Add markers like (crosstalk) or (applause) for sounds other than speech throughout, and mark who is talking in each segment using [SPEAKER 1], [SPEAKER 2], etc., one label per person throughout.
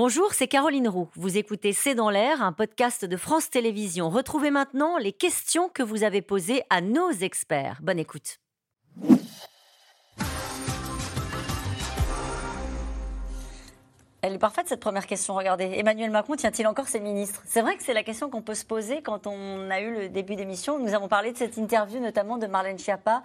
[SPEAKER 1] Bonjour, c'est Caroline Roux. Vous écoutez C'est dans l'air, un podcast de France Télévisions. Retrouvez maintenant les questions que vous avez posées à nos experts. Bonne écoute. Elle est parfaite cette première question. Regardez, Emmanuel Macron tient-il encore ses ministres? C'est vrai que c'est la question qu'on peut se poser quand on a eu le début d'émission. Nous avons parlé de cette interview notamment de Marlène Schiappa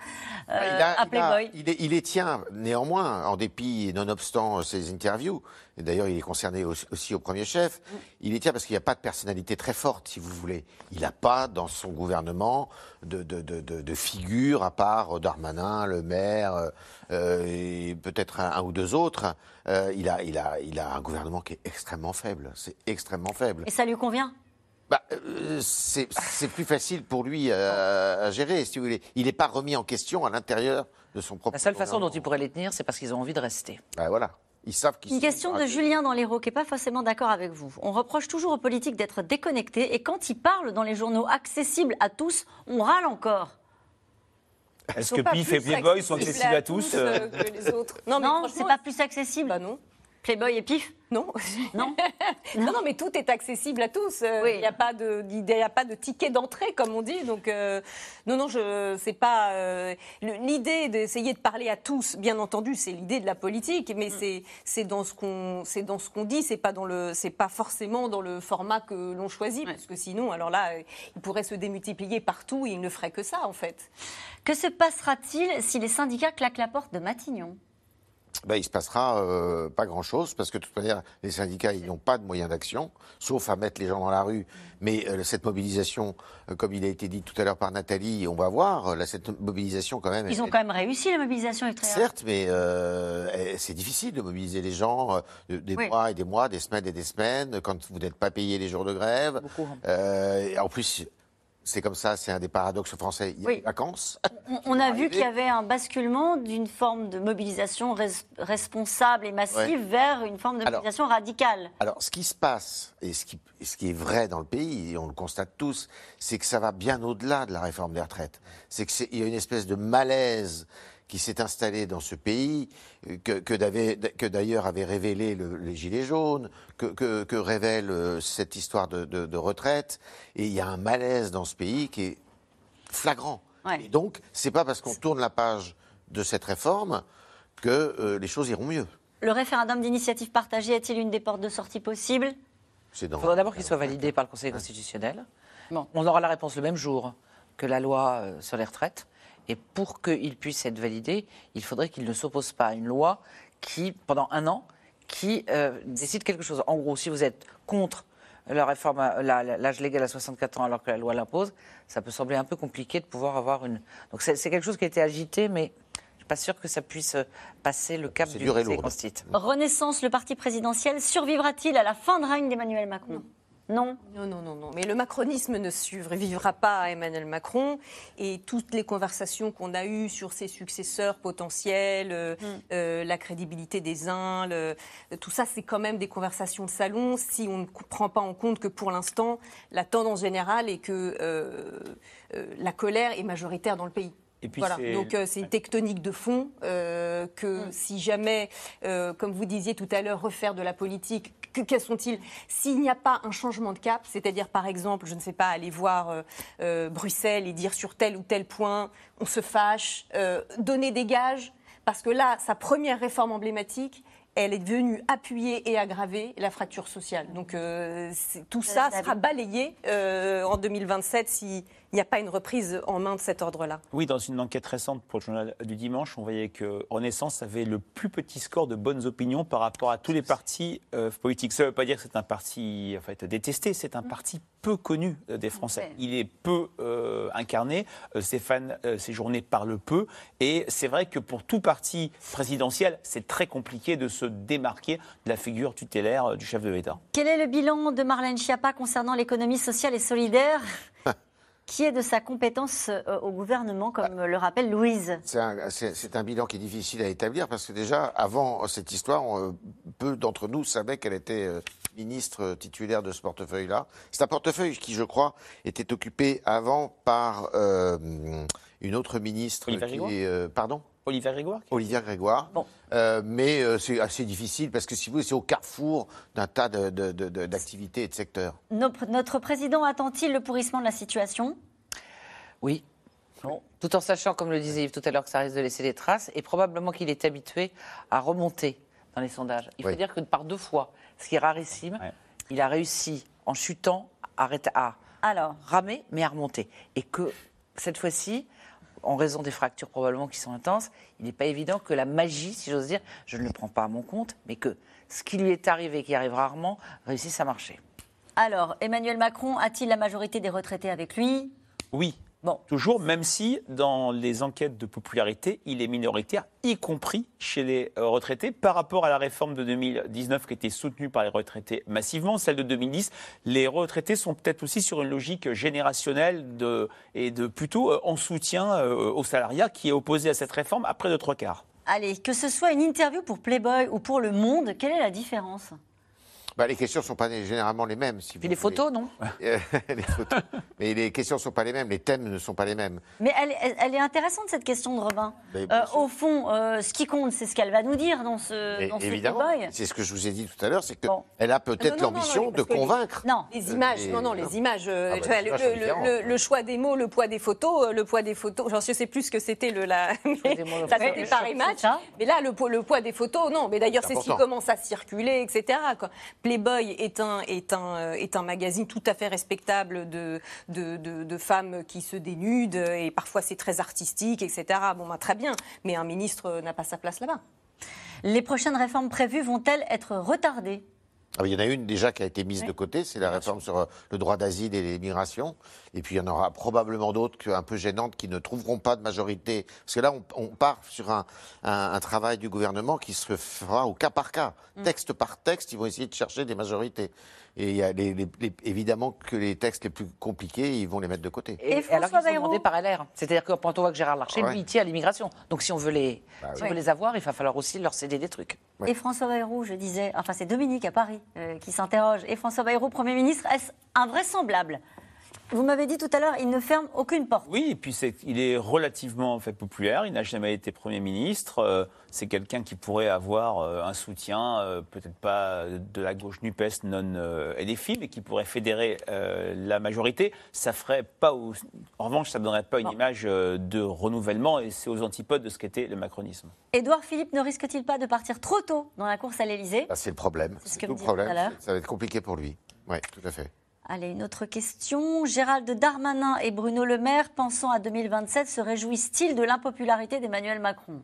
[SPEAKER 1] euh, à Playboy.
[SPEAKER 2] Il, il, les tient néanmoins, en dépit et nonobstant ses interviews. D'ailleurs, il est concerné aussi au premier chef. Il les tient parce qu'il n'y a pas de personnalité très forte, si vous voulez. Il n'a pas dans son gouvernement de, de, de, de, figure à part Darmanin, le maire euh, et peut-être un, ou deux autres. Euh, il, a, il, a, il a un gouvernement qui est extrêmement faible. C'est extrêmement faible.
[SPEAKER 1] Et ça lui convient?
[SPEAKER 2] Bah, euh, c'est plus facile pour lui à gérer, si vous voulez. Il n'est pas remis en question à l'intérieur de son propre.
[SPEAKER 3] La seule façon dont il pourrait les tenir, c'est parce qu'ils ont envie de rester.
[SPEAKER 2] Bah, voilà. Ils savent
[SPEAKER 1] Une question de Julien dans l'Hérault qui n'est pas forcément d'accord avec vous. On reproche toujours aux politiques d'être déconnectés et quand ils parlent dans les journaux accessibles à tous, on râle encore.
[SPEAKER 4] Est-ce que PIF et Playboy sont accessibles à tous, euh
[SPEAKER 1] que les autres? Non, non c'est pas plus accessible.
[SPEAKER 5] Bah non.
[SPEAKER 1] Playboy et Pif?
[SPEAKER 5] Non. (laughs) non? (laughs) non. non, mais tout est accessible à tous. Euh, il n'y a pas de, il a pas de ticket d'entrée, comme on dit. Donc, euh, non, non, je, c'est pas euh, l'idée d'essayer de parler à tous. Bien entendu, c'est l'idée de la politique, mais mm. c'est, c'est dans ce qu'on, c'est dans ce qu'on dit. C'est pas dans le, c'est pas forcément dans le format que l'on choisit, parce que sinon, alors là, il pourrait se démultiplier partout et il ne ferait que ça, en fait.
[SPEAKER 1] Que se passera-t-il si les syndicats claquent la porte de Matignon?
[SPEAKER 2] Ben, il se passera euh, pas grand-chose parce que de toute manière, les syndicats ils n'ont pas de moyens d'action, sauf à mettre les gens dans la rue. Mais euh, cette mobilisation, euh, comme il a été dit tout à l'heure par Nathalie, on va voir là, cette mobilisation quand même.
[SPEAKER 1] Ils ont quand même réussi la mobilisation
[SPEAKER 2] Certes, mais c'est difficile de mobiliser les gens des mois et des mois, des semaines et des semaines quand vous n'êtes pas payé les jours de grève. Beaucoup. en plus c'est comme ça, c'est un des paradoxes français. Il y a des vacances.
[SPEAKER 1] On, (laughs) a vu qu'il y avait un basculement d'une forme de mobilisation responsable et massive vers une forme de mobilisation radicale.
[SPEAKER 2] Alors, ce qui se passe, et ce qui, ce qui, est vrai dans le pays, et on le constate tous, c'est que ça va bien au-delà de la réforme des retraites. C'est qu'il y a une espèce de malaise qui s'est installé dans ce pays, que, que d'ailleurs avait révélé les Gilets jaunes, que, que révèle euh, cette histoire de, de, retraite. Et il y a un malaise dans ce pays qui est flagrant. Et donc, c'est pas parce qu'on tourne la page de cette réforme que euh, les choses iront mieux.
[SPEAKER 1] Le référendum d'initiative partagée est-il une des portes de sortie possibles
[SPEAKER 3] Il faudra d'abord qu'il soit validé par le Conseil constitutionnel. On aura la réponse le même jour que la loi euh, sur les retraites. Et pour qu'il puisse être validé, il faudrait qu'il ne s'oppose pas à une loi qui, pendant un an, qui euh, décide quelque chose. En gros, si vous êtes contre la réforme, l'âge légal à 64 ans alors que la loi l'impose, ça peut sembler un peu compliqué de pouvoir avoir une. Donc c'est quelque chose qui a été agité, mais je suis pas sûr que ça puisse passer le cap du Conseil
[SPEAKER 1] Renaissance, le parti présidentiel survivra-t-il à la fin de règne d'Emmanuel Macron? Non.
[SPEAKER 5] Non, non, non, non. Mais le macronisme ne survivra pas à Emmanuel Macron. Et toutes les conversations qu'on a eues sur ses successeurs potentiels, euh, mm. euh, la crédibilité des uns, tout ça, c'est quand même des conversations de salon si on ne prend pas en compte que pour l'instant, la tendance générale est que euh, la colère est majoritaire dans le pays. Et puis voilà. Donc c'est une tectonique de fond que mm. si jamais, comme vous disiez tout à l'heure, refaire de la politique quels sont-ils S'il n'y a pas un changement de cap, c'est-à-dire par exemple, je ne sais pas, aller voir euh, euh, Bruxelles et dire sur tel ou tel point, on se fâche, euh, donner des gages, parce que là, sa première réforme emblématique, elle est venue appuyer et aggraver la fracture sociale. Donc tout ça sera balayé en 2027 si il n'y a pas une reprise en main de cet ordre-là.
[SPEAKER 4] Oui, dans une enquête récente pour le journal du dimanche, on voyait que Renaissance avait le plus petit score de bonnes opinions par rapport à tous les partis euh, politiques. Ça ne veut pas dire que c'est un parti en fait, détesté, c'est un parti peu connu euh, des Français. Il est peu euh, incarné, Stéphane Séjourné parle peu, et c'est vrai que pour tout parti présidentiel, c'est très compliqué de se démarquer de la figure tutélaire du chef de l'État.
[SPEAKER 1] Quel est le bilan de Marlène Schiappa concernant l'économie sociale et solidaire? (laughs) qui est de sa compétence euh, au gouvernement, comme le rappelle Louise.
[SPEAKER 2] C'est un, bilan qui est difficile à établir parce que déjà, avant cette histoire, peu d'entre nous savaient qu'elle était euh, ministre titulaire de ce portefeuille-là. C'est un portefeuille qui, je crois, était occupé avant par euh, une autre ministre qui
[SPEAKER 4] est,
[SPEAKER 2] pardon?
[SPEAKER 4] Olivier Grégoire
[SPEAKER 2] Olivier Grégoire.
[SPEAKER 1] Bon.
[SPEAKER 2] Euh, mais euh, c'est assez difficile parce que si vous voulez, c'est au carrefour d'un tas de- de- de- de- d'activités et de secteurs.
[SPEAKER 1] Notre, notre président attend-il le pourrissement de la situation?
[SPEAKER 3] Oui. Tout en sachant, comme le disait Yves tout à l'heure, que ça risque de laisser des traces, et probablement qu'il est habitué à remonter dans les sondages. Il faut dire que par deux fois, ce qui est rarissime,
[SPEAKER 4] Ouais.
[SPEAKER 3] il a réussi, en chutant, à
[SPEAKER 1] Alors,
[SPEAKER 3] ramer, mais à remonter. Et que cette fois-ci, en raison des fractures probablement qui sont intenses, il n'est pas évident que la magie, si j'ose dire, je ne le prends pas à mon compte, mais que ce qui lui est arrivé, qui arrive rarement, réussisse à marcher.
[SPEAKER 1] alors, Emmanuel Macron a-t-il la majorité des retraités avec lui?
[SPEAKER 4] Oui. Toujours, même si dans les enquêtes de popularité, il est minoritaire, y compris chez les euh, retraités, par rapport à la réforme de 2019 qui était soutenue par les retraités massivement, celle de 2010. Les retraités sont peut-être aussi sur une logique générationnelle et de plutôt euh, en soutien euh, au salariat qui est opposé à cette réforme après de trois quarts.
[SPEAKER 1] Allez, que ce soit une interview pour Playboy ou pour Le Monde, quelle est la différence?
[SPEAKER 2] Bah, les questions ne sont pas généralement les mêmes. Si
[SPEAKER 3] Puis
[SPEAKER 2] vous
[SPEAKER 3] les photos, non (laughs)
[SPEAKER 2] Euh, les photos. Mais les questions ne sont pas les mêmes, les thèmes ne sont pas les mêmes.
[SPEAKER 1] Mais elle, elle- elle est intéressante cette question de Robin. Euh, au fond, euh, ce qui compte, c'est ce qu'elle va nous dire dans ce, dans ce
[SPEAKER 2] évidemment, c'est ce que je vous ai dit tout à l'heure, c'est qu'elle
[SPEAKER 1] Bon.
[SPEAKER 2] a peut-être l'ambition de convaincre.
[SPEAKER 1] Non.
[SPEAKER 5] Les images, non, non, les images. euh,
[SPEAKER 2] Ah bah, les
[SPEAKER 5] le,
[SPEAKER 2] images sont
[SPEAKER 5] le-
[SPEAKER 2] différentes.
[SPEAKER 5] le- le choix des mots, le poids des photos, le poids des photos. Genre, je sais plus ce que c'était le la. (laughs)
[SPEAKER 3] mots,
[SPEAKER 5] ça c'était
[SPEAKER 3] des
[SPEAKER 5] par
[SPEAKER 1] ça
[SPEAKER 5] Mais là, le poids, le poids des photos, non. Mais d'ailleurs,
[SPEAKER 2] C'est
[SPEAKER 5] ce qui commence à circuler, etc. quoi. Playboy euh, est un magazine tout à fait respectable de femmes qui se dénudent et parfois c'est très artistique, etc. Bon, bah, très bien. Mais un ministre n'a pas sa place là-bas.
[SPEAKER 1] Les prochaines réformes prévues vont-elles être retardées?
[SPEAKER 2] Ah, Il y en a une déjà qui a été mise de côté, c'est la réforme sur euh, le droit d'asile et l'immigration. Et puis il y en aura probablement d'autres un peu gênantes qui ne trouveront pas de majorité. Parce que là, on, on part sur un, un- un travail du gouvernement qui se fera au cas par cas.
[SPEAKER 3] Mm.
[SPEAKER 2] Texte par texte, ils vont essayer de chercher des majorités. Et il y a les- les- les- évidemment que les textes les plus compliqués, ils vont les mettre de côté.
[SPEAKER 1] Et
[SPEAKER 3] alors
[SPEAKER 1] François
[SPEAKER 3] qu'ils sont
[SPEAKER 1] Bayrou
[SPEAKER 3] demandés par LR. C'est-à-dire que quand on voit que Gérard Larcher,
[SPEAKER 2] Ouais.
[SPEAKER 3] lui, il tient à l'immigration. Donc si on veut les,
[SPEAKER 2] Bah
[SPEAKER 3] si
[SPEAKER 1] oui.
[SPEAKER 3] on veut les avoir, il va falloir aussi leur céder des trucs.
[SPEAKER 1] Et François Bayrou, je disais, enfin c'est Dominique à Paris euh, qui s'interroge. Et François Bayrou, Premier ministre, est-ce invraisemblable? Vous m'avez dit tout à l'heure, il ne ferme aucune porte.
[SPEAKER 4] Oui, et puis il est relativement en fait, populaire. Il n'a jamais été Premier ministre. Euh, c'est quelqu'un qui pourrait avoir euh, un soutien, euh, peut-être pas de la gauche NUPES non euh, LFI, mais qui pourrait fédérer euh, la majorité. Ça ferait pas. au- En revanche, ça ne donnerait pas une image euh, de renouvellement, et c'est aux antipodes de ce qu'était le macronisme.
[SPEAKER 1] Édouard Philippe ne risque-t-il pas de partir trop tôt dans la course à l'Élysée?
[SPEAKER 2] Ça, c'est le problème.
[SPEAKER 1] C'est ce que
[SPEAKER 2] tout
[SPEAKER 1] me
[SPEAKER 2] le
[SPEAKER 1] disiez tout à
[SPEAKER 2] problème.
[SPEAKER 1] l'heure.
[SPEAKER 2] Ça va être compliqué pour lui. Oui, tout à fait.
[SPEAKER 1] Allez, une autre question. Gérald Darmanin et Bruno Le Maire, pensant à 2027, se réjouissent-ils de l'impopularité d'Emmanuel Macron?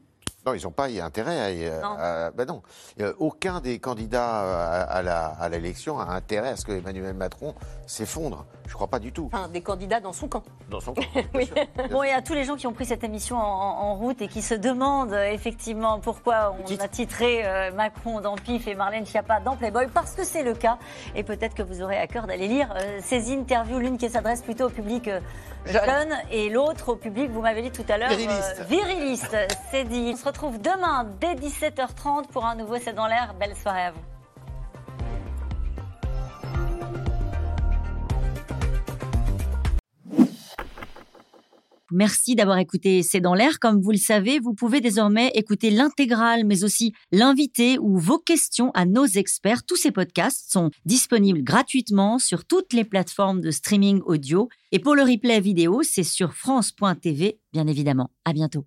[SPEAKER 2] Non, ils n'ont pas y intérêt à. y-
[SPEAKER 1] Non.
[SPEAKER 2] à- ben non. Euh, aucun des candidats à, à à l'élection a intérêt à ce que Emmanuel Macron s'effondre. Je ne crois pas du tout.
[SPEAKER 5] Enfin, des candidats dans son camp.
[SPEAKER 2] Dans son (laughs) camp.
[SPEAKER 5] Oui.
[SPEAKER 1] Bon, et à tous les gens qui ont pris cette émission en, en route et qui se demandent euh, effectivement pourquoi on a titré euh, Macron dans Pif et Marlène Schiappa dans Playboy, parce que c'est le cas. Et peut-être que vous aurez à cœur d'aller lire euh, ces interviews, l'une qui s'adresse plutôt au public euh,
[SPEAKER 3] Jeune.
[SPEAKER 1] jeune et l'autre au public, vous m'avez dit tout à l'heure,
[SPEAKER 2] Viriliste.
[SPEAKER 1] euh, viriliste. C'est dit. On se retrouve demain dès 17h30 pour un nouveau C'est dans l'air. Belle soirée à vous. Merci d'avoir écouté C'est dans l'air. Comme vous le savez, vous pouvez désormais écouter l'intégrale, mais aussi l'invité ou vos questions à nos experts. Tous ces podcasts sont disponibles gratuitement sur toutes les plateformes de streaming audio. Et pour le replay vidéo, c'est sur France.tv, bien évidemment. À bientôt.